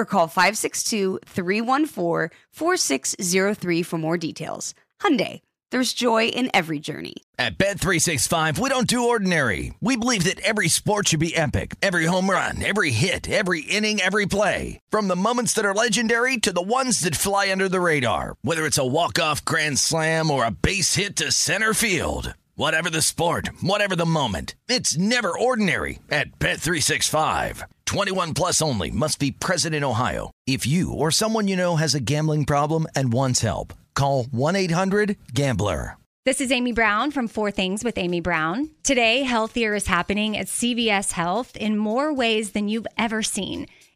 or call 562-314-4603 for more details. Hyundai, there's joy in every journey. At Bet365, we don't do ordinary. We believe that every sport should be epic. Every home run, every hit, every inning, every play. From the moments that are legendary to the ones that fly under the radar. Whether it's a walk-off grand slam or a base hit to center field. Whatever the sport, whatever the moment, it's never ordinary at Bet365. 21 plus only must be present in Ohio. If you or someone you know has a gambling problem and wants help, call 1-800-GAMBLER. This is Amy Brown from Four Things with Amy Brown. Today, healthier is happening at CVS Health in more ways than you've ever seen.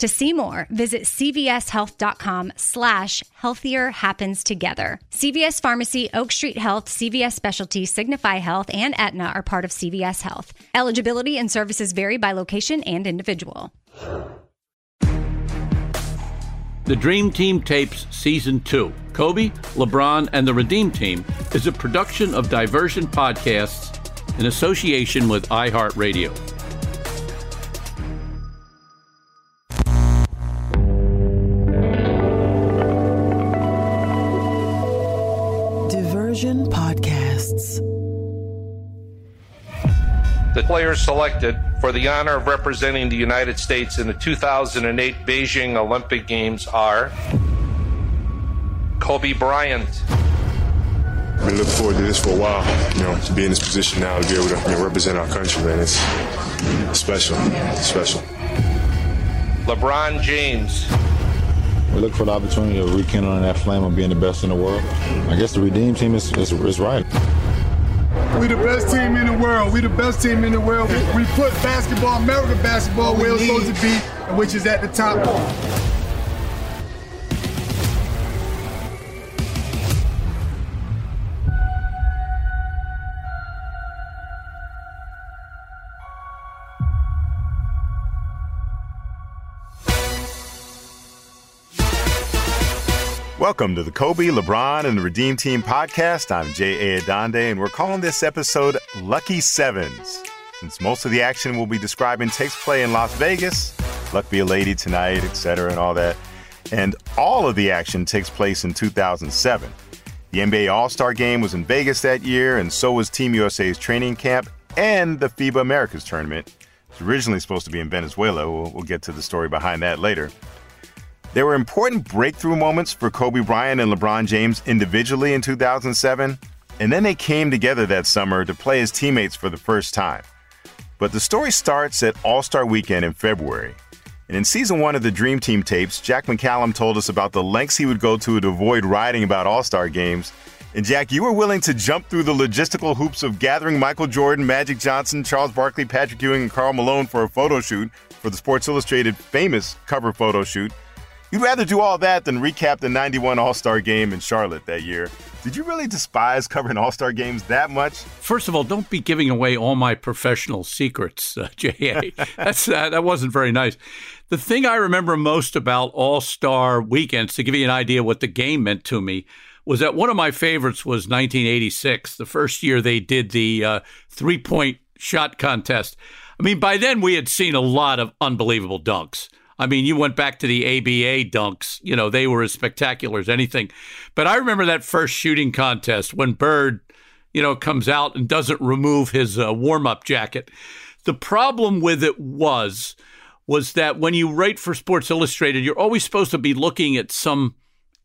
To see more, visit cvshealth.com slash healthier happens together. CVS Pharmacy, Oak Street Health, CVS Specialty, Signify Health, and Aetna are part of CVS Health. Eligibility and services vary by location and individual. The Dream Team Tapes Season 2. Kobe, LeBron, and the Redeem Team is a production of Diversion Podcasts in association with iHeartRadio. Players selected for the honor of representing the United States in the 2008 Beijing Olympic Games are Kobe Bryant. I've been looking forward to this for a while, you know, to be in this position now to be able to you know, represent our country, man. It's special, it's special. LeBron James. We look for the opportunity of rekindling that flame of being the best in the world. I guess the Redeem team is, is, is right. We the best team in the world. We the best team in the world. We, we put basketball, American basketball, where it's supposed to be, which is at the top. Welcome to the Kobe, LeBron, and the Redeem Team podcast. I'm J.A. Adande, and we're calling this episode Lucky Sevens. Since most of the action we'll be describing takes place in Las Vegas, luck be a lady tonight, etc., and all that, and all of the action takes place in 2007. The NBA All Star game was in Vegas that year, and so was Team USA's training camp and the FIBA Americas tournament. It's originally supposed to be in Venezuela. We'll, we'll get to the story behind that later. There were important breakthrough moments for Kobe Bryant and LeBron James individually in 2007, and then they came together that summer to play as teammates for the first time. But the story starts at All Star Weekend in February. And in season one of the Dream Team tapes, Jack McCallum told us about the lengths he would go to to avoid writing about All Star games. And Jack, you were willing to jump through the logistical hoops of gathering Michael Jordan, Magic Johnson, Charles Barkley, Patrick Ewing, and Karl Malone for a photo shoot for the Sports Illustrated famous cover photo shoot. You'd rather do all that than recap the 91 All Star game in Charlotte that year. Did you really despise covering All Star games that much? First of all, don't be giving away all my professional secrets, uh, J.A. That's, uh, that wasn't very nice. The thing I remember most about All Star weekends, to give you an idea what the game meant to me, was that one of my favorites was 1986, the first year they did the uh, three point shot contest. I mean, by then we had seen a lot of unbelievable dunks. I mean, you went back to the ABA dunks, you know, they were as spectacular as anything. But I remember that first shooting contest when Bird, you know, comes out and doesn't remove his uh, warm up jacket. The problem with it was, was that when you write for Sports Illustrated, you're always supposed to be looking at some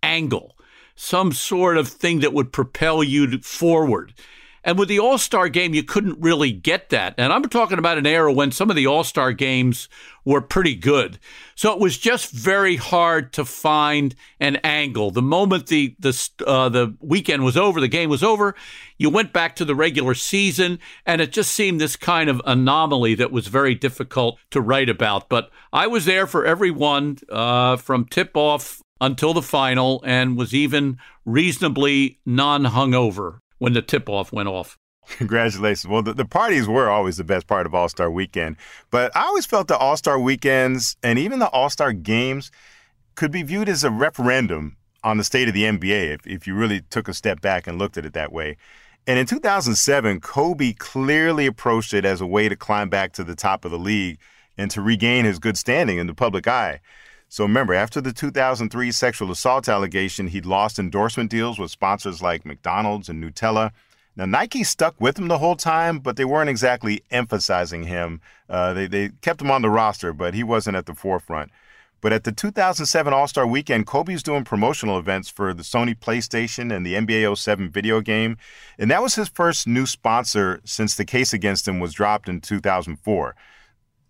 angle. some sort of thing that would propel you forward. And with the All Star game, you couldn't really get that. And I'm talking about an era when some of the All Star games were pretty good. So it was just very hard to find an angle. The moment the the uh, the weekend was over, the game was over, you went back to the regular season, and it just seemed this kind of anomaly that was very difficult to write about. But I was there for every one uh, from tip off until the final, and was even reasonably non hungover when the tip off went off. Congratulations. Well, the, the, parties were always the best part of All Star Weekend, but I always felt the All Star weekends and even the All Star games could be viewed as a referendum on the state of the NBA if, if you really took a step back and looked at it that way. And in 2007, Kobe clearly approached it as a way to climb back to the top of the league and to regain his good standing in the public eye. So remember, after the 2003 sexual assault allegation, he'd lost endorsement deals with sponsors like McDonald's and Nutella. Now, Nike stuck with him the whole time, but they weren't exactly emphasizing him. Uh, they, they kept him on the roster, but he wasn't at the forefront. But at the 2007 All Star Weekend, Kobe's doing promotional events for the Sony PlayStation and the NBA 07 video game. And that was his first new sponsor since the case against him was dropped in 2004.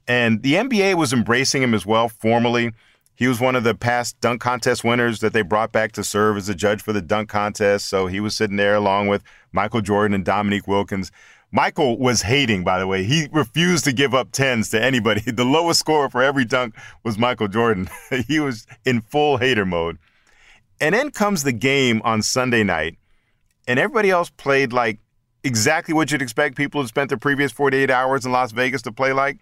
And the NBA was embracing him as well formally. He was one of the past dunk contest winners that they brought back to serve as a judge for the dunk contest. So he was sitting there along with Michael Jordan and Dominique Wilkins. Michael was hating, by the way. He refused to give up tens to anybody. The lowest score for every dunk was Michael Jordan. he was in full hater mode. And then comes the game on Sunday night, and everybody else played like exactly what you'd expect people who spent the previous 48 hours in Las Vegas to play like,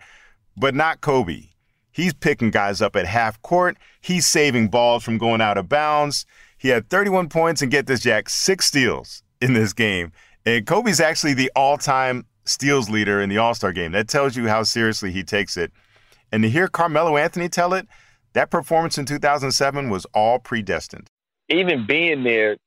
but not Kobe. He's picking guys up at half court. He's saving balls from going out of bounds. He had 31 points and get this, Jack, six steals in this game. And Kobe's actually the all time steals leader in the All Star game. That tells you how seriously he takes it. And to hear Carmelo Anthony tell it, that performance in 2007 was all predestined. Even being there,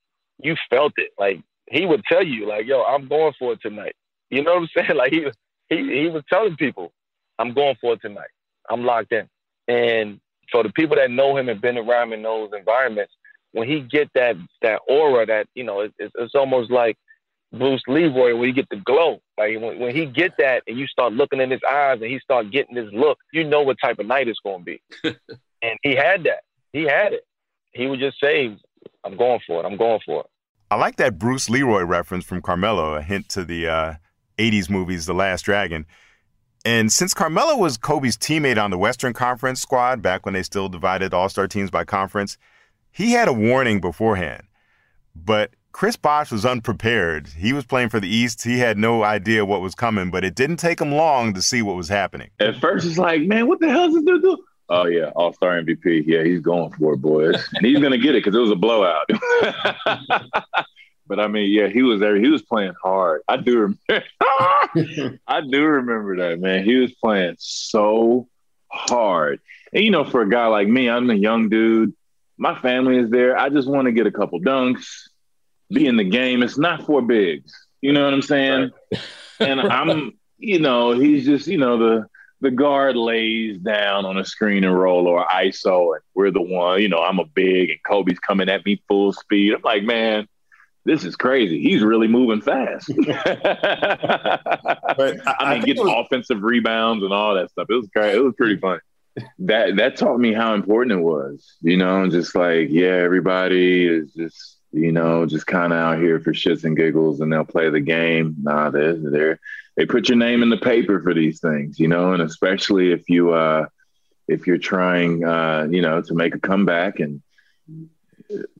you felt it. Like he would tell you, like, "Yo, I'm going for it tonight." You know what I'm saying? Like he he he was telling people, "I'm going for it tonight." I'm locked in. And for the people that know him and been around him in those environments, when he get that that aura, that you know, it's, it's almost like Bruce Leroy when you get the glow. Like when, when he get that, and you start looking in his eyes, and he start getting this look, you know what type of night it's going to be. and he had that. He had it. He would just say, "I'm going for it. I'm going for it." I like that Bruce Leroy reference from Carmelo, a hint to the uh, '80s movies The Last Dragon. And since Carmelo was Kobe's teammate on the Western Conference squad back when they still divided All Star teams by conference, he had a warning beforehand. But Chris Bosh was unprepared. He was playing for the East. He had no idea what was coming, but it didn't take him long to see what was happening. At first, it's like, man, what the hell is this dude do? Oh, yeah, All Star MVP. Yeah, he's going for it, boys. And he's going to get it because it was a blowout. But I mean, yeah, he was there. He was playing hard. I do remember. I do remember that man. He was playing so hard. And you know, for a guy like me, I'm a young dude. My family is there. I just want to get a couple dunks, be in the game. It's not for bigs. You know what I'm saying? Right. and I'm, you know, he's just, you know, the the guard lays down on a screen and roll or ISO, and we're the one. You know, I'm a big, and Kobe's coming at me full speed. I'm like, man this is crazy. He's really moving fast. but I, I mean, getting was, offensive rebounds and all that stuff. It was great. It was pretty fun. That that taught me how important it was. You know, just like yeah, everybody is just you know just kind of out here for shits and giggles, and they'll play the game. Nah, they're, they're they put your name in the paper for these things. You know, and especially if you uh if you're trying uh you know to make a comeback and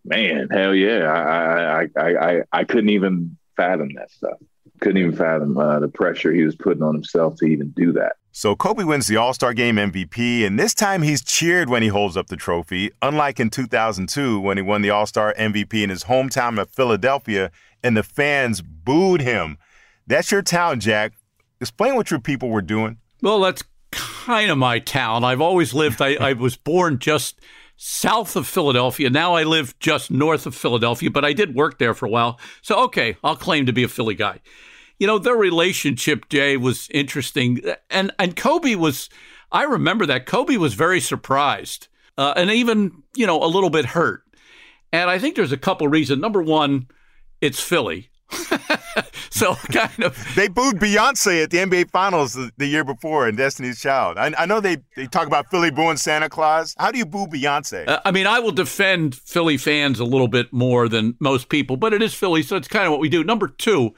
man, hell yeah. I, I, I, I, I couldn't even fathom that stuff. Couldn't even fathom uh, the pressure he was putting on himself to even do that. So Kobe wins the All Star Game MVP, and this time he's cheered when he holds up the trophy, unlike in 2002 when he won the All Star MVP in his hometown of Philadelphia and the fans booed him. That's your town, Jack. Explain what your people were doing. Well, that's kind of my town. I've always lived, I, I was born just south of Philadelphia. Now I live just north of Philadelphia, but I did work there for a while. So, okay, I'll claim to be a Philly guy. You know, their relationship, Jay, was interesting. And, and Kobe was, I remember that. Kobe was very surprised uh, and even, you know, a little bit hurt. And I think there's a couple reasons. Number one, it's Philly. so kind of they booed Beyonce at the NBA Finals the, the year before in Destiny's Child. I, I, know they, they talk about Philly booing Santa Claus. How do you boo Beyonce? Uh, I mean, I will defend Philly fans a little bit more than most people, but it is Philly, so it's kind of what we do. Number two,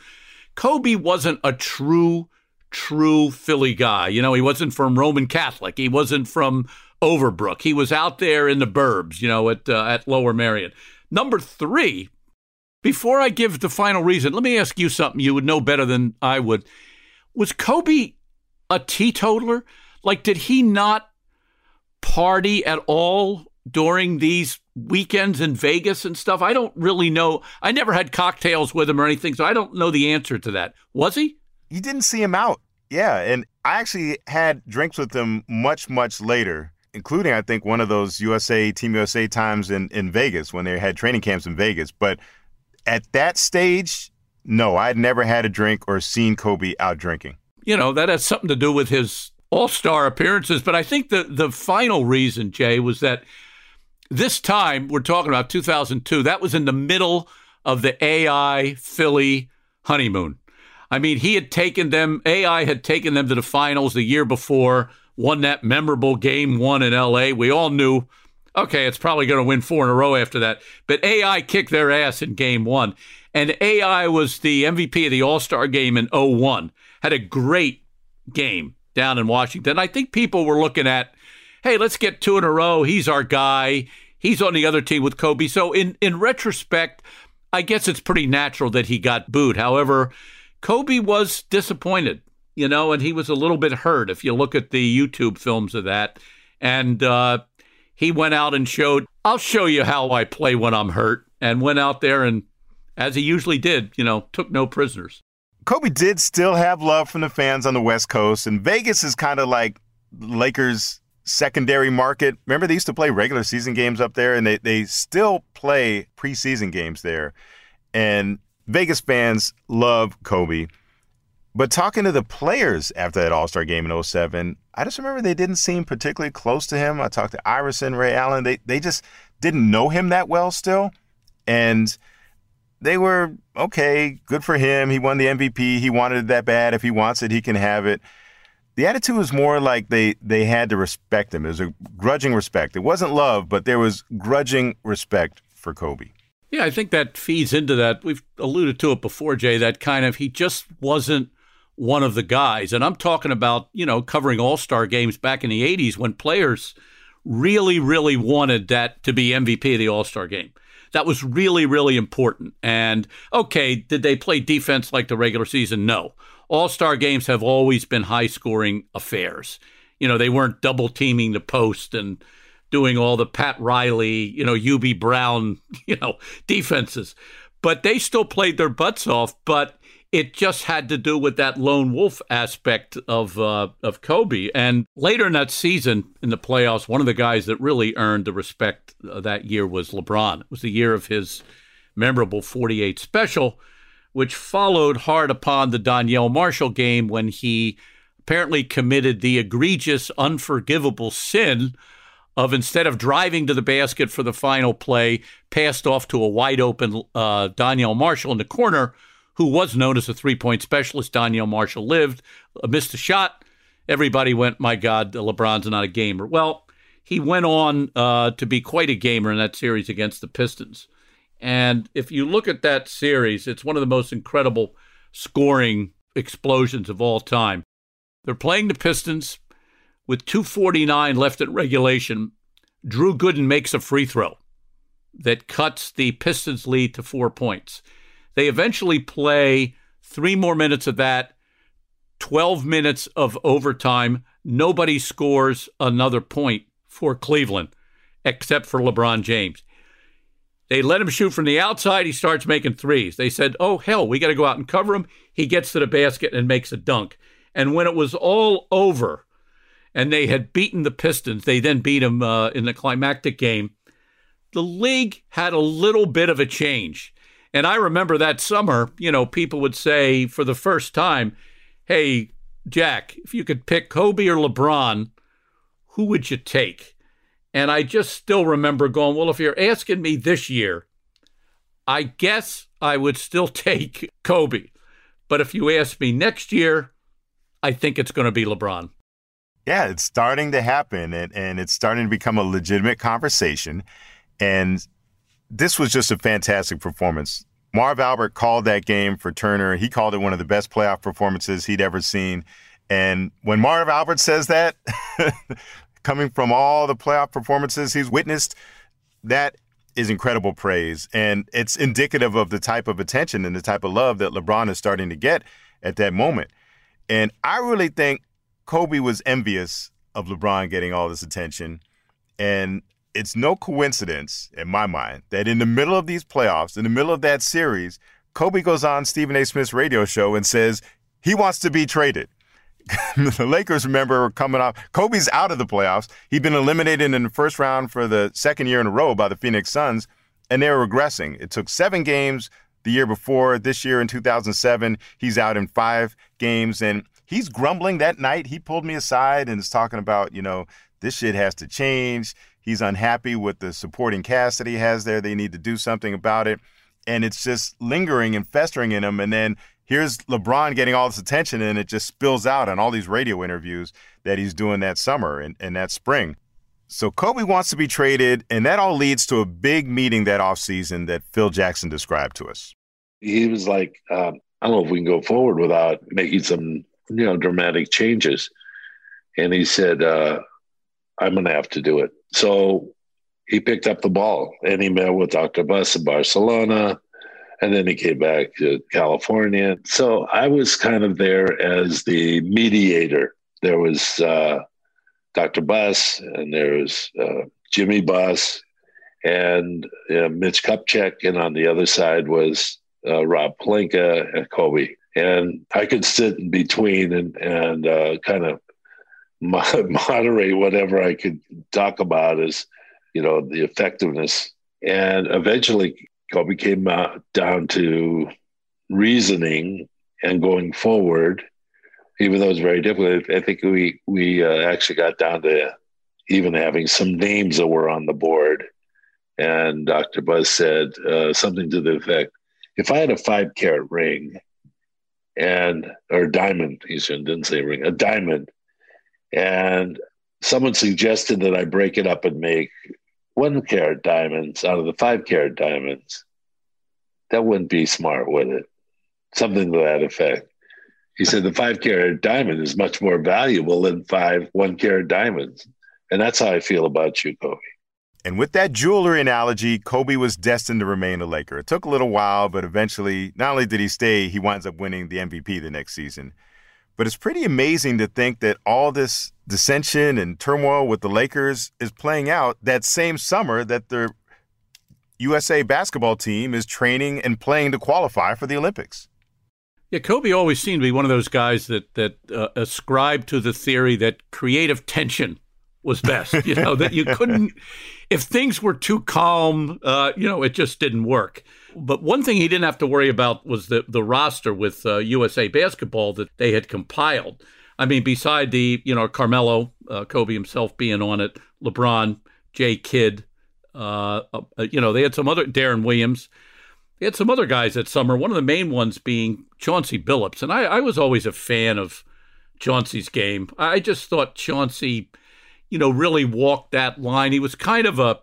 Kobe wasn't a true, true Philly guy. You know, he wasn't from Roman Catholic. He wasn't from Overbrook. He was out there in the burbs, you know, at uh, at Lower Merion. Number three, before I give the final reason, let me ask you something you would know better than I would. Was Kobe a teetotaler? Like, did he not party at all during these weekends in Vegas and stuff? I don't really know. I never had cocktails with him or anything, so I don't know the answer to that. Was he? You didn't see him out. Yeah. And I actually had drinks with him much, much later, including, I think, one of those USA, Team USA times in, in Vegas when they had training camps in Vegas. But at that stage, no, I'd never had a drink or seen Kobe out drinking. You know, that has something to do with his all star appearances. But I think the, the final reason, Jay, was that this time, we're talking about 2002, that was in the middle of the AI Philly honeymoon. I mean, he had taken them, AI had taken them to the finals the year before, won that memorable game one in LA. We all knew okay, it's probably going to win four in a row after that. But AI kicked their ass in game one. And AI was the MVP of the All Star game in 01. Had a great game down in Washington. I think people were looking at, hey, let's get two in a row. He's our guy. He's on the other team with Kobe. So in, in retrospect, I guess it's pretty natural that he got booed. However, Kobe was disappointed, you know, and he was a little bit hurt if you look at the YouTube films of that. And uh, he went out and showed, I'll show you how I play when I'm hurt, and went out there and, as he usually did, you know, took no prisoners. Kobe did still have love from the fans on the West Coast, and Vegas is kind of like Lakers' secondary market. Remember, they used to play regular season games up there, and they, they still play preseason games there. And Vegas fans love Kobe. But talking to the players after that All Star game in 07, I just remember they didn't seem particularly close to him. I talked to Iverson, Ray Allen. They they just didn't know him that well still. And they were okay, good for him. He won the MVP. He wanted it that bad. If he wants it, he can have it. The attitude was more like they they had to respect him. It was a grudging respect. It wasn't love, but there was grudging respect for Kobe. Yeah, I think that feeds into that. We've alluded to it before, Jay, that kind of he just wasn't one of the guys. And I'm talking about, you know, covering all star games back in the 80s when players really, really wanted that to be MVP of the all star game. That was really, really important. And okay, did they play defense like the regular season? No. All star games have always been high scoring affairs. You know, they weren't double teaming the post and doing all the Pat Riley, you know, Hubie Brown, you know, defenses. But they still played their butts off. But it just had to do with that lone wolf aspect of uh, of Kobe. And later in that season, in the playoffs, one of the guys that really earned the respect uh, that year was LeBron. It was the year of his memorable 48 special, which followed hard upon the Donyell Marshall game when he apparently committed the egregious, unforgivable sin of instead of driving to the basket for the final play, passed off to a wide open uh, Donyell Marshall in the corner who was known as a three point specialist. Donyell Marshall lived, uh, missed a shot. Everybody went, my God, LeBron's not a gamer. Well, he went on uh, to be quite a gamer in that series against the Pistons. And if you look at that series, it's one of the most incredible scoring explosions of all time. They're playing the Pistons with 249 left at regulation. Drew Gooden makes a free throw that cuts the Pistons' lead to four points. They eventually play three more minutes of that, 12 minutes of overtime. Nobody scores another point for Cleveland except for LeBron James. They let him shoot from the outside. He starts making threes. They said, oh, hell, we got to go out and cover him. He gets to the basket and makes a dunk. And when it was all over and they had beaten the Pistons, they then beat him uh, in the climactic game. The league had a little bit of a change. And I remember that summer, you know, people would say for the first time, hey, Jack, if you could pick Kobe or LeBron, who would you take? And I just still remember going, well, if you're asking me this year, I guess I would still take Kobe. But if you ask me next year, I think it's going to be LeBron. Yeah, it's starting to happen and, and it's starting to become a legitimate conversation. And this was just a fantastic performance. Marv Albert called that game for Turner. He called it one of the best playoff performances he'd ever seen. And when Marv Albert says that, coming from all the playoff performances he's witnessed, that is incredible praise. And it's indicative of the type of attention and the type of love that LeBron is starting to get at that moment. And I really think Kobe was envious of LeBron getting all this attention. And it's no coincidence, in my mind, that in the middle of these playoffs, in the middle of that series, Kobe goes on Stephen A. Smith's radio show and says he wants to be traded. the Lakers, remember, coming off. Kobe's out of the playoffs. He'd been eliminated in the first round for the second year in a row by the Phoenix Suns, and they were regressing. It took seven games the year before. This year in 2007, he's out in five games, and he's grumbling that night. He pulled me aside and is talking about, you know, this shit has to change. He's unhappy with the supporting cast that he has there. They need to do something about it. And it's just lingering and festering in him. And then here's LeBron getting all this attention, and it just spills out on all these radio interviews that he's doing that summer and, and that spring. So Kobe wants to be traded, and that all leads to a big meeting that offseason that Phil Jackson described to us. He was like, um, I don't know if we can go forward without making some, you know, dramatic changes. And he said, uh, I'm going to have to do it. So he picked up the ball and he met with Dr. Buss in Barcelona. And then he came back to California. So I was kind of there as the mediator. There was uh, Dr. Buss and there was uh, Jimmy Buss and uh, Mitch Kupchak. And on the other side was uh, Rob Pelinka and Kobe. And I could sit in between and, and uh, kind of moderate whatever I could talk about as, you know, the effectiveness. And eventually, Kobe came out down to reasoning and going forward, even though it was very difficult. I think we we uh, actually got down to even having some names that were on the board. And Dr. Buss said uh, something to the effect: "If I had a five carat ring, and or diamond, he didn't say ring, a diamond." And someone suggested that I break it up and make one carat diamonds out of the five carat diamonds. That wouldn't be smart, would it? Something to that effect. He said the five carat diamond is much more valuable than five one carat diamonds. And that's how I feel about you, Kobe. And with that jewelry analogy, Kobe was destined to remain a Laker. It took a little while, but eventually, not only did he stay, he winds up winning the MVP the next season. But it's pretty amazing to think that all this dissension and turmoil with the Lakers is playing out that same summer that the USA basketball team is training and playing to qualify for the Olympics. Yeah, Kobe always seemed to be one of those guys that that uh, ascribed to the theory that creative tension was best. You know that you couldn't, if things were too calm, uh, you know, it just didn't work. But one thing he didn't have to worry about was the the roster with uh, USA Basketball that they had compiled. I mean, beside the you know Carmelo, uh, Kobe himself being on it, LeBron, Jay Kidd, uh, uh, you know they had some other Deron Williams. They had some other guys that summer. One of the main ones being Chauncey Billups, and I, I was always a fan of Chauncey's game. I just thought Chauncey, you know, really walked that line. He was kind of a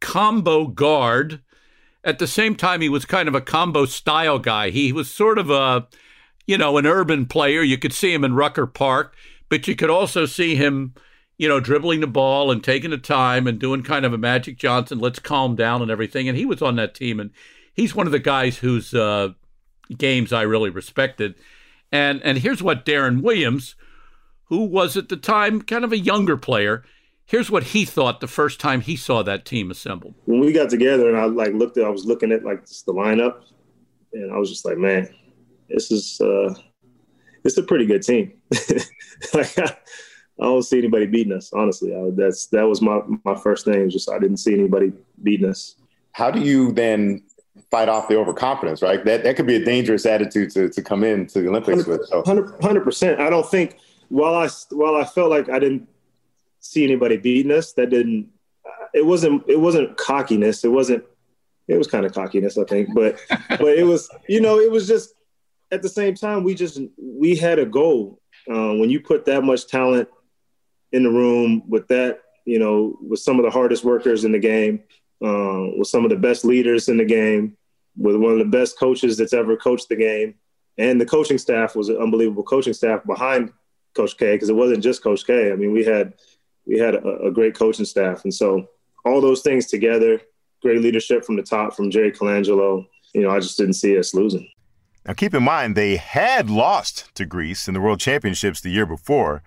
combo guard at the same time, he was kind of a combo style guy. He was sort of a, you know, an urban player. You could see him in Rucker Park, but you could also see him, you know, dribbling the ball and taking the time and doing kind of a Magic Johnson, let's calm down and everything. And he was on that team. And he's one of the guys whose uh, games I really respected. And, and here's what Deron Williams, who was at the time kind of a younger player, Here's what he thought the first time he saw that team assembled. When we got together and I like looked at, I was looking at like the lineup, and I was just like, man, this is uh, it's a pretty good team. like I, I, don't see anybody beating us. Honestly, I, that's that was my my first thing. just I didn't see anybody beating us. How do you then fight off the overconfidence? Right, that that could be a dangerous attitude to to come into the Olympics 100, with. So. Hundred percent. I don't think while I while I felt like I didn't see anybody beating us. That didn't it wasn't it wasn't cockiness. It wasn't. It was kind of cockiness, I think, but but it was you know it was just at the same time we just we had a goal. Uh, when you put that much talent in the room with that, you know, with some of the hardest workers in the game, uh, with some of the best leaders in the game, with one of the best coaches that's ever coached the game, and the coaching staff was an unbelievable coaching staff behind Coach K because it wasn't just Coach K. I mean, we had we had a, a, great coaching staff, and so all those things together, great leadership from the top from Jerry Colangelo. You know, I just didn't see us losing. Now, keep in mind they had lost to Greece in the World Championships the year before,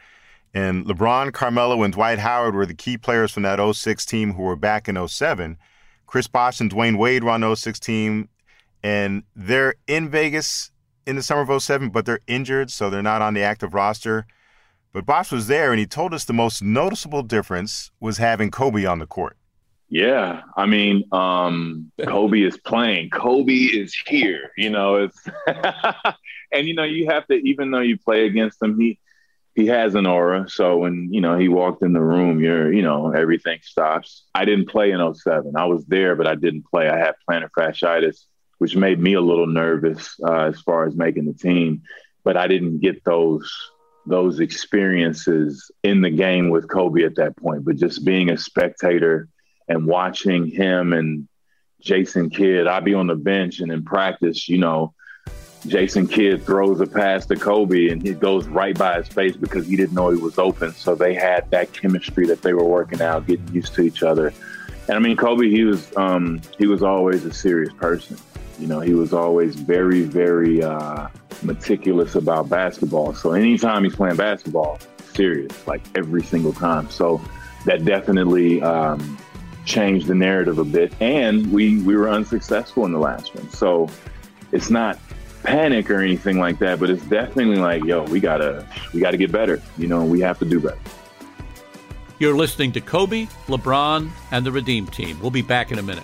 and LeBron, Carmelo, and Dwight Howard were the key players from that 06 team who were back in 07. Chris Bosh and Dwyane Wade were on the 06 team, and they're in Vegas in the summer of 07, but they're injured, so they're not on the active roster. But Bosh was there, and he told us the most noticeable difference was having Kobe on the court. Yeah, I mean, um, Kobe is playing. Kobe is here. You know, it's and you know you have to even though you play against him, he he has an aura. So when you know he walked in the room, you're you know everything stops. I didn't play in 07. I was there, but I didn't play. I had plantar fasciitis, which made me a little nervous uh, as far as making the team. But I didn't get those those experiences in the game with Kobe at that point. But just being a spectator and watching him and Jason Kidd, I'd be on the bench and in practice, you know, Jason Kidd throws a pass to Kobe and he goes right by his face because he didn't know he was open. So they had that chemistry that they were working out, getting used to each other. And I mean, Kobe, he was um, he was always a serious person. You know, he was always very, very uh, meticulous about basketball. So anytime he's playing basketball, serious, like every single time. So that definitely um, changed the narrative a bit. And we we were unsuccessful in the last one. So it's not panic or anything like that, but it's definitely like, yo, we gotta we gotta get better. You know, we have to do better. You're listening to Kobe, LeBron, and the Redeem Team. We'll be back in a minute.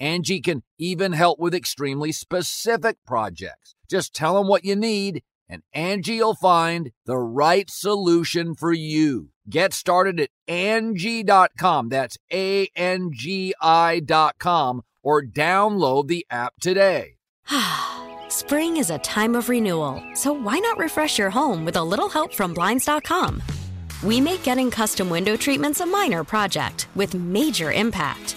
Angie can even help with extremely specific projects. Just tell them what you need and Angie will find the right solution for you. Get started at Angie.com. That's A-N-G-I dot com or download the app today. Spring is a time of renewal, so why not refresh your home with a little help from Blinds.com? We make getting custom window treatments a minor project with major impact.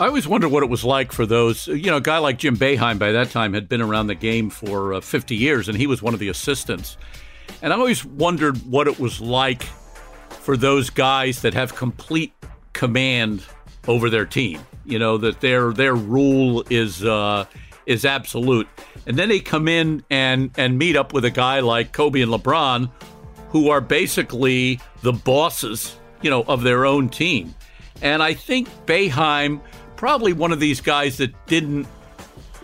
I always wondered what it was like for those, you know, a guy like Jim Boeheim by that time had been around the game for uh, 50 years and he was one of the assistants. And I always wondered what it was like for those guys that have complete command over their team. You know, that their their rule is uh, is absolute. And then they come in and and meet up with a guy like Kobe and LeBron who are basically the bosses, you know, of their own team. And I think Boeheim probably one of these guys that didn't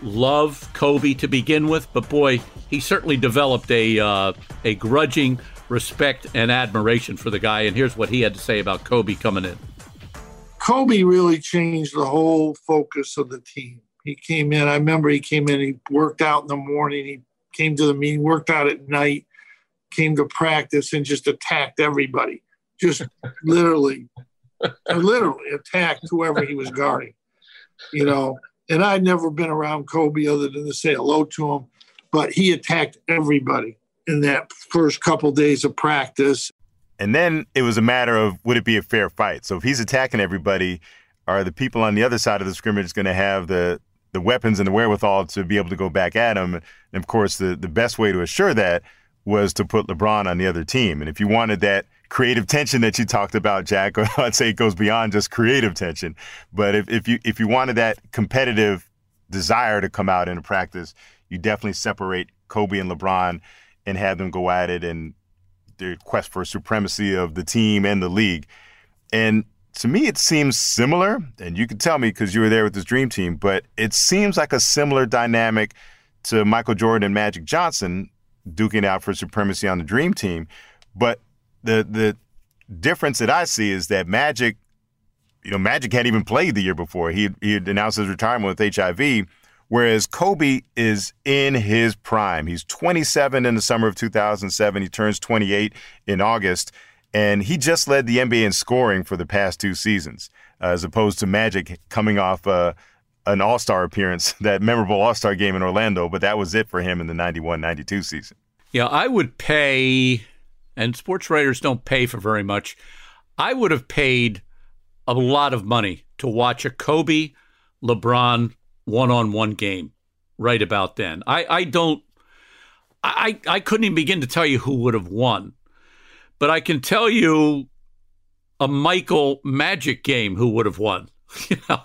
love Kobe to begin with, but boy, he certainly developed a uh, a grudging respect and admiration for the guy. And here's what he had to say about Kobe coming in. Kobe really changed the whole focus of the team. He came in. I remember he came in. He worked out in the morning. He came to the meeting, worked out at night, came to practice, and just attacked everybody. Just literally, literally attacked whoever he was guarding you know. And I'd never been around Kobe other than to say hello to him, but he attacked everybody in that first couple days of practice. And then it was a matter of would it be a fair fight? So if he's attacking everybody, are the people on the other side of the scrimmage going to have the the weapons and the wherewithal to be able to go back at him? And of course, the the best way to assure that was to put LeBron on the other team. And if you wanted that creative tension that you talked about, Jack, I'd say it goes beyond just creative tension. But if, if you if you wanted that competitive desire to come out in practice, you definitely separate Kobe and LeBron and have them go at it and their quest for supremacy of the team and the league. And to me, it seems similar, and you can tell me because you were there with this dream team, but it seems like a similar dynamic to Michael Jordan and Magic Johnson duking out for supremacy on the dream team. But the the difference that I see is that Magic, you know, Magic hadn't even played the year before. He he had announced his retirement with HIV, whereas Kobe is in his prime. He's 27 in the summer of 2007. He turns 28 in August, and he just led the NBA in scoring for the past two seasons, uh, as opposed to Magic coming off. Uh, an All Star appearance, that memorable All Star game in Orlando, but that was it for him in the 91 92 season. Yeah, I would pay and sports writers don't pay for very much. I would have paid a lot of money to watch a Kobe LeBron one on one game right about then. I, I don't I, I couldn't even begin to tell you who would have won. But I can tell you a Michael Magic game who would have won. You know,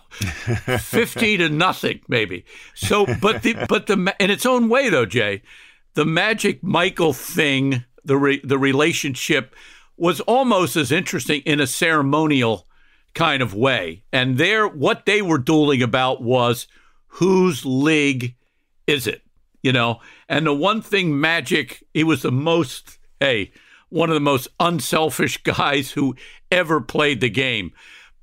fifty to nothing, maybe. So, but the but the in its own way though, Jay, the Magic Michael thing the re- the relationship was almost as interesting in a ceremonial kind of way. And there, what they were dueling about was whose league is it? You know, and the one thing Magic, he was the most, hey, one of the most unselfish guys who ever played the game.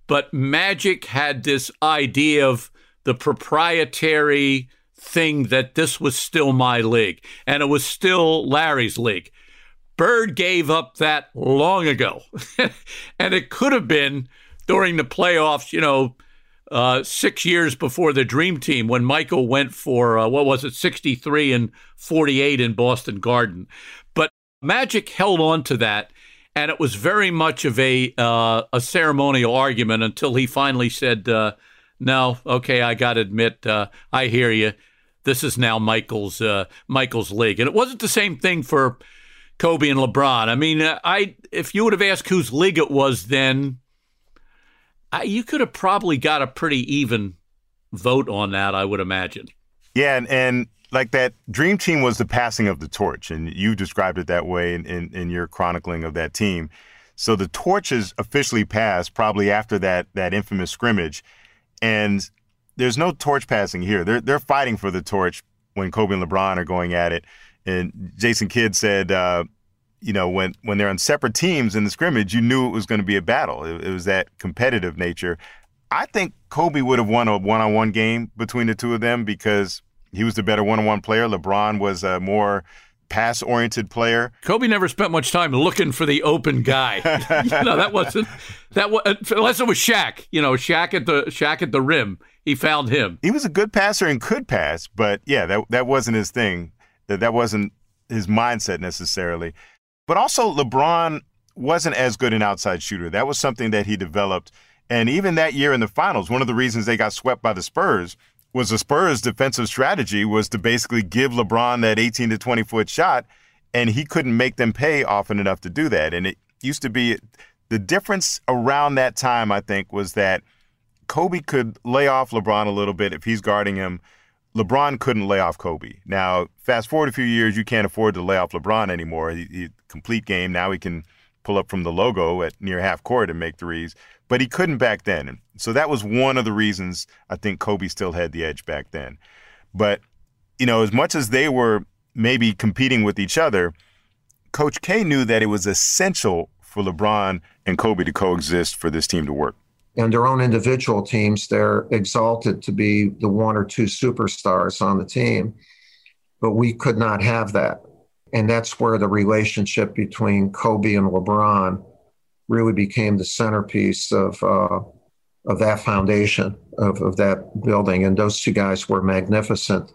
But Magic had this idea of the proprietary thing that this was still my league and it was still Larry's league. Bird gave up that long ago. and it could have been during the playoffs, you know, uh, six years before the Dream Team when Michael went for, uh, what was it, 63 and 48 in Boston Garden. But Magic held on to that. And it was very much of a uh, a ceremonial argument until he finally said, uh, "No, okay, I got to admit, uh, I hear you. This is now Michael's uh, Michael's league." And it wasn't the same thing for Kobe and LeBron. I mean, uh, I if you would have asked whose league it was then, I, you could have probably got a pretty even vote on that. I would imagine. Yeah, and, and like that dream team was the passing of the torch, and you described it that way in, in, in your chronicling of that team. So the torch is officially passed probably after that that infamous scrimmage, and there's no torch passing here. They're they're fighting for the torch when Kobe and LeBron are going at it. And Jason Kidd said, uh, you know, when when they're on separate teams in the scrimmage, you knew it was going to be a battle. It, it was that competitive nature. I think Kobe would have won a one-on-one game between the two of them because he was the better one-on-one player. LeBron was a more pass oriented player. Kobe never spent much time looking for the open guy. you know, that wasn't that was unless it was Shaq. You know, Shaq at the Shaq at the rim. He found him. He was a good passer and could pass, but yeah, that that wasn't his thing. That that wasn't his mindset necessarily. But also LeBron wasn't as good an outside shooter. That was something that he developed. And even that year in the finals, one of the reasons they got swept by the Spurs was the Spurs' defensive strategy was to basically give LeBron that 18 to 20 foot shot, and he couldn't make them pay often enough to do that. And it used to be the difference around that time, I think, was that Kobe could lay off LeBron a little bit if he's guarding him. LeBron couldn't lay off Kobe. Now, fast forward a few years, you can't afford to lay off LeBron anymore. He, he complete game. Now he can pull up from the logo at near half court and make threes but he couldn't back then. So that was one of the reasons I think Kobe still had the edge back then. But, you know, as much as they were maybe competing with each other, Coach K knew that it was essential for LeBron and Kobe to coexist for this team to work. And their own individual teams, they're exalted to be the one or two superstars on the team. But we could not have that. And that's where the relationship between Kobe and LeBron really became the centerpiece of uh, of that foundation of, of that building. And those two guys were magnificent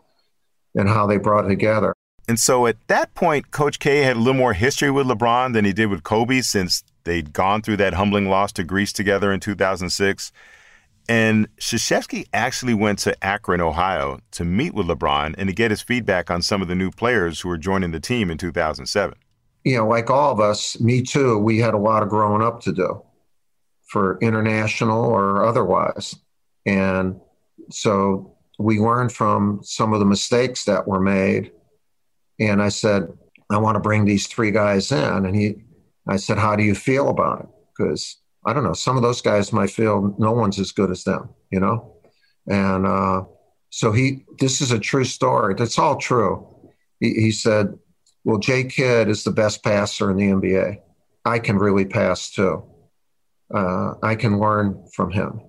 in how they brought it together. And so at that point, Coach K had a little more history with LeBron than he did with Kobe since they'd gone through that humbling loss to Greece together in 2006. And Krzyzewski actually went to Akron, Ohio to meet with LeBron and to get his feedback on some of the new players who were joining the team in 2007 you know, like all of us, me too, we had a lot of growing up to do for international or otherwise. And so we learned from some of the mistakes that were made. And I said, I want to bring these three guys in. And he, I said, How do you feel about it? Because I don't know, some of those guys might feel no one's as good as them, you know? And uh, so he, this is a true story. That's all true. He, he said, well, Jay Kidd is the best passer in the NBA. I can really pass too. Uh, I can learn from him.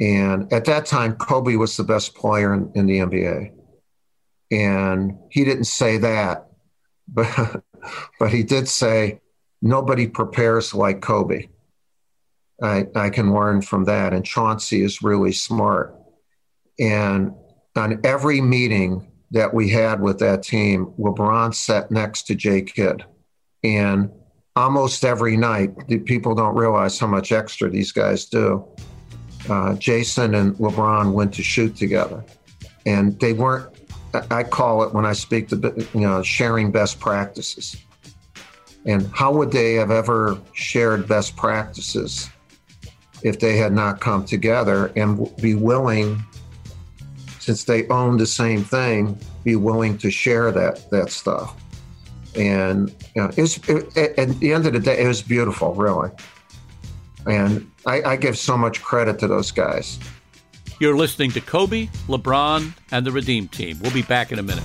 And at that time, Kobe was the best player in, in the NBA. And he didn't say that, but, but he did say, nobody prepares like Kobe. I, I can learn from that. And Chauncey is really smart. And on every meeting that we had with that team, LeBron sat next to Jay Kidd. And almost every night, people don't realize how much extra these guys do. Uh, Jason and LeBron went to shoot together. And they weren't, I call it when I speak to, you know, sharing best practices. And how would they have ever shared best practices if they had not come together and be willing since they own the same thing, be willing to share that that stuff. And you know, it's it, at the end of the day, it was beautiful, really. And I, I give so much credit to those guys. You're listening to Kobe, LeBron, and the Redeem Team. We'll be back in a minute.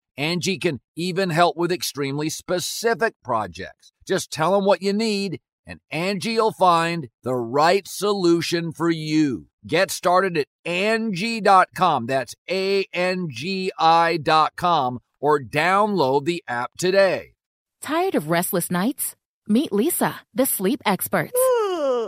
Angie can even help with extremely specific projects. Just tell them what you need, and Angie will find the right solution for you. Get started at Angie.com. That's A N G I.com or download the app today. Tired of restless nights? Meet Leesa, the sleep experts.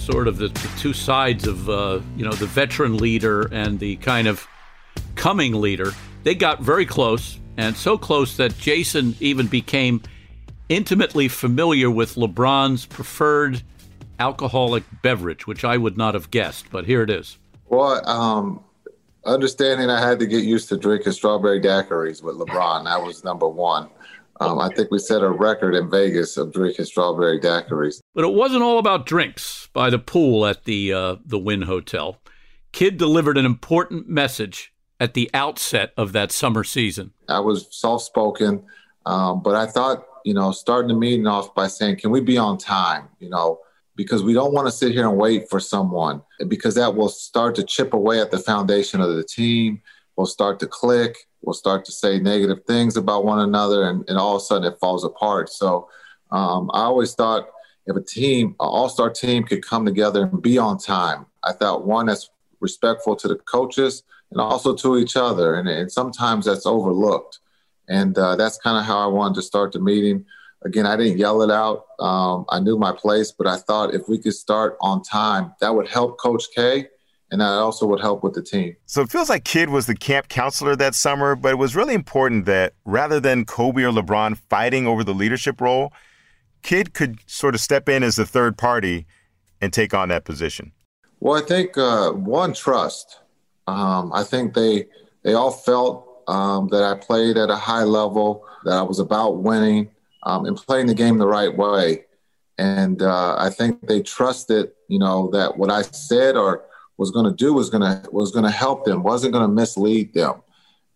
sort of the, the two sides of uh, you know the veteran leader and the kind of coming leader. They got very close, and so close that Jason even became intimately familiar with LeBron's preferred alcoholic beverage, which I would not have guessed, but here it is. Well, um, understanding I had to get used to drinking strawberry daiquiris with LeBron. That was number one. Um, I think we set a record in Vegas of drinking strawberry daiquiris. But it wasn't all about drinks by the pool at the uh, the Wynn Hotel. Kidd delivered an important message at the outset of that summer season. I was soft spoken, um, but I thought, you know, starting the meeting off by saying, "Can we be on time?" You know, because we don't want to sit here and wait for someone, because that will start to chip away at the foundation of the team. We'll start to click we'll start to say negative things about one another, and, and all of a sudden it falls apart. So um, I always thought if a team, an all-star team, could come together and be on time, I thought one that's respectful to the coaches and also to each other, and, and sometimes that's overlooked. And uh, that's kind of how I wanted to start the meeting. Again, I didn't yell it out. Um, I knew my place, but I thought if we could start on time, that would help Coach K and that also would help with the team. So it feels like Kidd was the camp counselor that summer, but it was really important that rather than Kobe or LeBron fighting over the leadership role, Kidd could sort of step in as the third party and take on that position. Well, I think uh, one trust. Um, I think they they all felt um, that I played at a high level, that I was about winning um, and playing the game the right way, and uh, I think they trusted, you know, that what I said or was going to do was going to was going to help them, wasn't going to mislead them,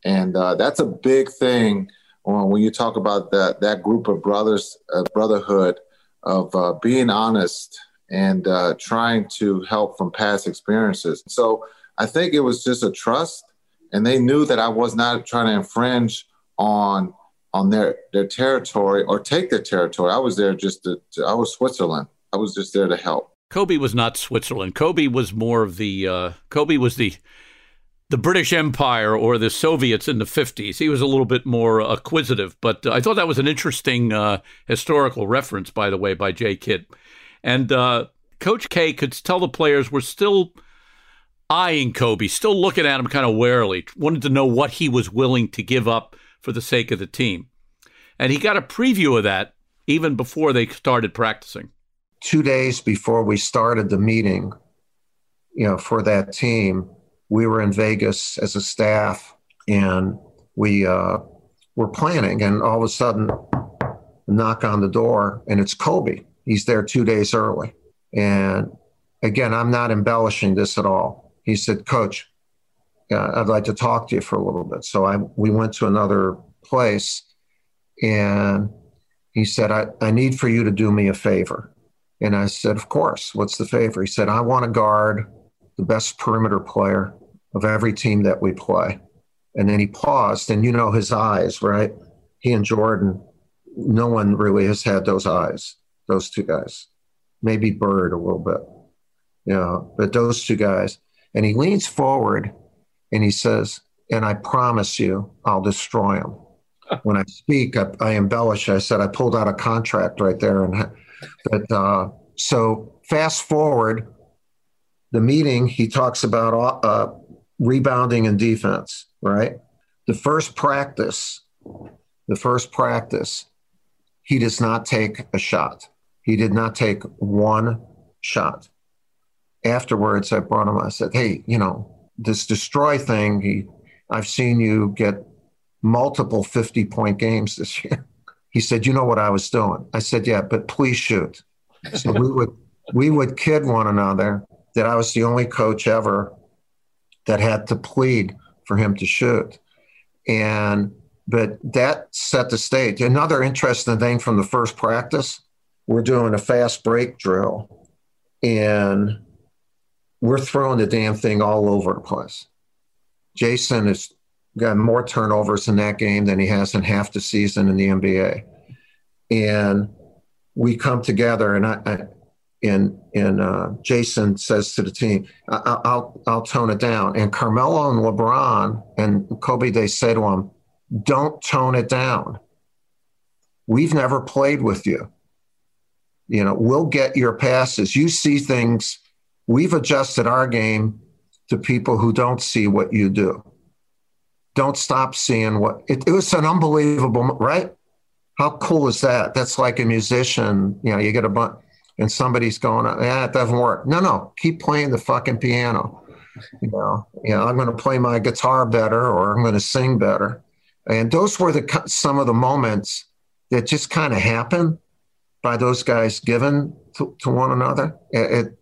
and uh, that's a big thing when you talk about that that group of brothers, uh, brotherhood of uh, being honest and uh, trying to help from past experiences. So I think it was just a trust, and they knew that I was not trying to infringe on on their their territory or take their territory. I was there just to, to I was Switzerland. I was just there to help. Kobe was not Switzerland. Kobe was more of the uh, Kobe was the the British Empire or the Soviets in the 50s. He was a little bit more acquisitive, but uh, I thought that was an interesting uh, historical reference, by the way, by Jay Kidd. And uh, Coach K could tell the players were still eyeing Kobe, still looking at him kind of warily, wanted to know what he was willing to give up for the sake of the team. And he got a preview of that even before they started practicing two days before we started the meeting, you know, for that team, we were in Vegas as a staff and we uh, were planning, and all of a sudden, a knock on the door, and it's Kobe. He's there two days early. And again, I'm not embellishing this at all. He said, Coach, uh, I'd like to talk to you for a little bit. So I, we went to another place, and he said, I, I need for you to do me a favor. And I said, Of course. What's the favor? He said, I want to guard the best perimeter player of every team that we play. And then he paused, and you know his eyes, right? He and Jordan, no one really has had those eyes, those two guys. Maybe Bird a little bit, you know, but those two guys. And he leans forward and he says, And I promise you, I'll destroy him. When I speak, I, I, embellish. I said I pulled out a contract right there, and but uh, so fast forward, the meeting he talks about uh, rebounding and defense. Right, the first practice, the first practice, he does not take a shot. He did not take one shot. Afterwards, I brought him. I said, "Hey, you know this destroy thing. He, I've seen you get multiple 50 point games this year. He said, You know what I was doing? I said, Yeah, but please shoot. So we would we would kid one another that I was the only coach ever that had to plead for him to shoot. And but that set the stage. Another interesting thing from the first practice, we're doing a fast break drill and we're throwing the damn thing all over the place. Jason is got more turnovers in that game than he has in half the season in the NBA. And we come together, and I, and and uh, Jason says to the team, I, "I'll I'll tone it down." And Carmelo and LeBron and Kobe, they say to him, "Don't tone it down. We've never played with you. You know, we'll get your passes. You see things. We've adjusted our game to people who don't see what you do." Don't stop seeing what it, it, was an unbelievable right? How cool is that? That's like a musician you know you get a bunch and somebody's going yeah it doesn't work. No no keep playing the fucking piano. You know you know i'm going to play my guitar better or i'm going to sing better. And those were the some of the moments that just kind of happened by those guys given to, to one another. It, it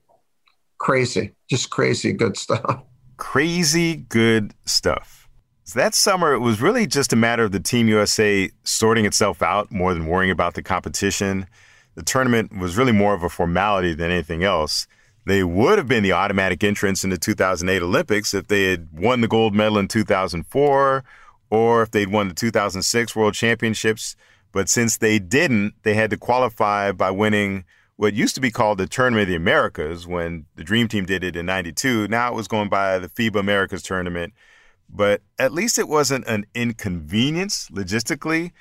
crazy just crazy good stuff. Crazy good stuff so that summer, it was really just a matter of the Team USA sorting itself out more than worrying about the competition. The tournament was really more of a formality than anything else. They would have been the automatic entrance in the 2008 Olympics if they had won the gold medal in 2004 or if they'd won the 2006 World Championships. But since they didn't, they had to qualify by winning what used to be called the Tournament of the Americas when the Dream Team did it in 92. Now it was going by the FIBA Americas Tournament but at least it wasn't an inconvenience logistically.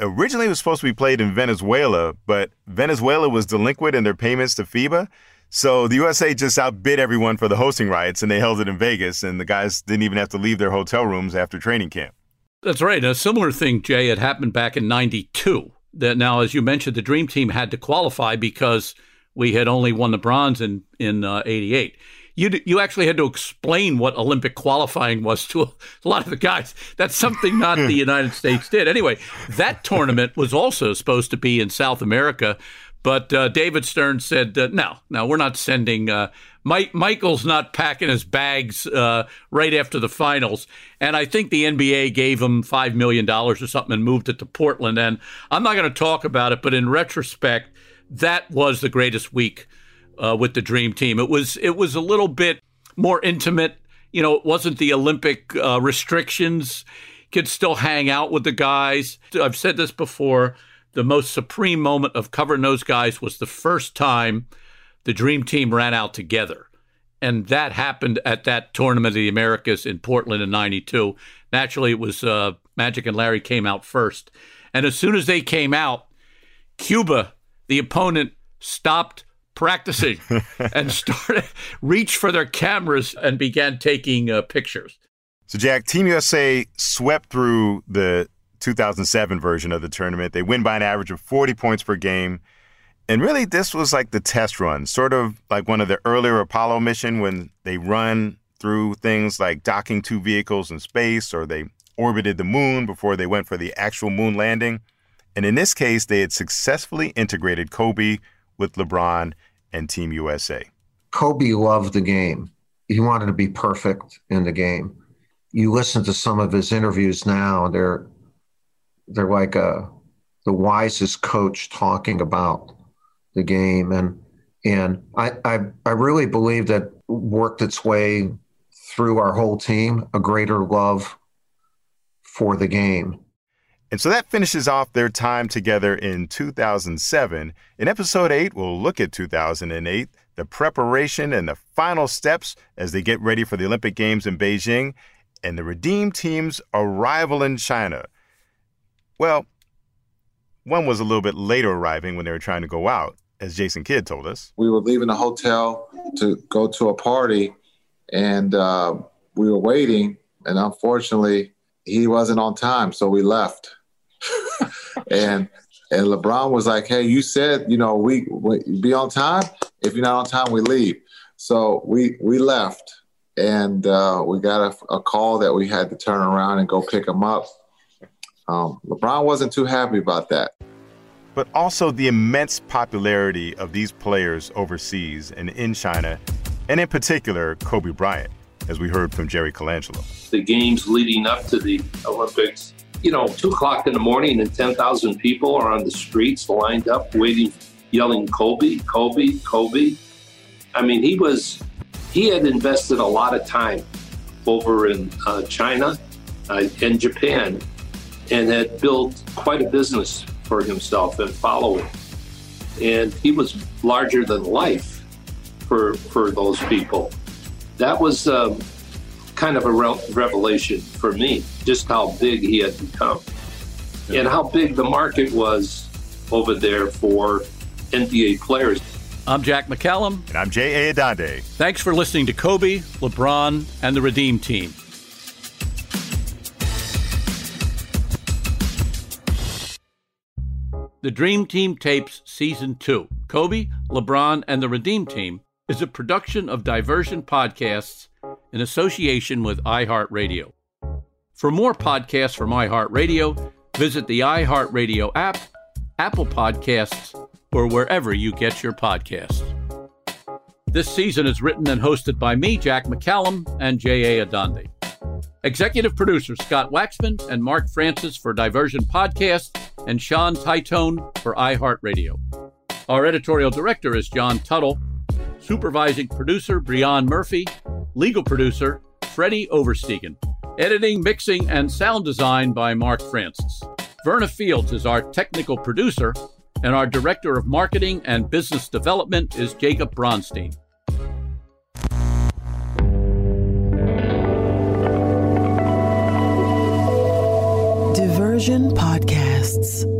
Originally, it was supposed to be played in Venezuela, but Venezuela was delinquent in their payments to FIBA. So the USA just outbid everyone for the hosting rights, and they held it in Vegas, and the guys didn't even have to leave their hotel rooms after training camp. That's right. A similar thing, Jay, had happened back in 92. That now, as you mentioned, the Dream Team had to qualify because we had only won the bronze in, in uh, 88 you you actually had to explain what Olympic qualifying was to a, lot of the guys. That's something not the United States did. Anyway, that tournament was also supposed to be in South America, but uh, David Stern said, uh, "No, no, we're not sending." Uh, Mike, Michael's not packing his bags uh, right after the finals, and I think the NBA gave him five million dollars or something and moved it to Portland. And I'm not going to talk about it, but in retrospect, that was the greatest week uh, with the Dream Team. It was it was a little bit more intimate. You know, it wasn't the Olympic uh, restrictions. Could still hang out with the guys. I've said this before. The most supreme moment of covering those guys was the first time the Dream Team ran out together. And that happened at that Tournament of the Americas in Portland in 92. Naturally, it was uh, Magic and Larry came out first. And as soon as they came out, Cuba, the opponent, stopped practicing and started reached for their cameras and began taking uh, pictures. So Jack, Team USA swept through the 2007 version of the tournament. They win by an average of 40 points per game. And really this was like the test run, sort of like one of the earlier Apollo mission when they run through things like docking two vehicles in space or they orbited the moon before they went for the actual moon landing. And in this case, they had successfully integrated Kobe with LeBron and Team USA? Kobe loved the game. He wanted to be perfect in the game. You listen to some of his interviews now, they're they're like a the wisest coach talking about the game, and and I I, I really believe that worked its way through our whole team a greater love for the game. And so that finishes off their time together in 2007. In episode 8, we'll look at 2008, the preparation and the final steps as they get ready for the Olympic Games in Beijing, and the Redeem team's arrival in China. Well, one was a little bit later arriving when they were trying to go out, as Jason Kidd told us. We were leaving the hotel to go to a party, and uh, we were waiting, and unfortunately, he wasn't on time, so we left. And and LeBron was like, "Hey, you said you know we, we be on time. If you're not on time, we leave." So we we left, and uh, we got a, a, call that we had to turn around and go pick him up. Um, LeBron wasn't too happy about that. But also the immense popularity of these players overseas and in China, and in particular Kobe Bryant, as we heard from Jerry Colangelo. The games leading up to the Olympics you know, two o'clock in the morning and 10,000 people are on the streets lined up waiting, yelling, Kobe, Kobe, Kobe. I mean, he was, he had invested a lot of time over in uh, China uh, and Japan and had built quite a business for himself and following. And he was larger than life for, for those people. That was, um, kind of a revelation for me, just how big he had become and how big the market was over there for NBA players. I'm Jack McCallum. And I'm J.A. Adande. Thanks for listening to Kobe, LeBron, and the Redeem Team. The Dream Team Tapes Season 2 Kobe, LeBron, and the Redeem Team is a production of Diversion Podcasts in association with iHeartRadio. For more podcasts from iHeartRadio, visit the iHeartRadio app, Apple Podcasts, or wherever you get your podcasts. This season is written and hosted by me, Jack McCallum, and J.A. Adande. Executive producers Scott Waxman and Mark Francis for Diversion Podcast, and Sean Titone for iHeartRadio. Our editorial director is John Tuttle. Supervising producer Brian Murphy. Legal producer, Freddie Overstegen. Editing, mixing, and sound design by Mark Francis. Verna Fields is our technical producer, and our director of marketing and business development is Jacob Bronstein. Diversion Podcasts.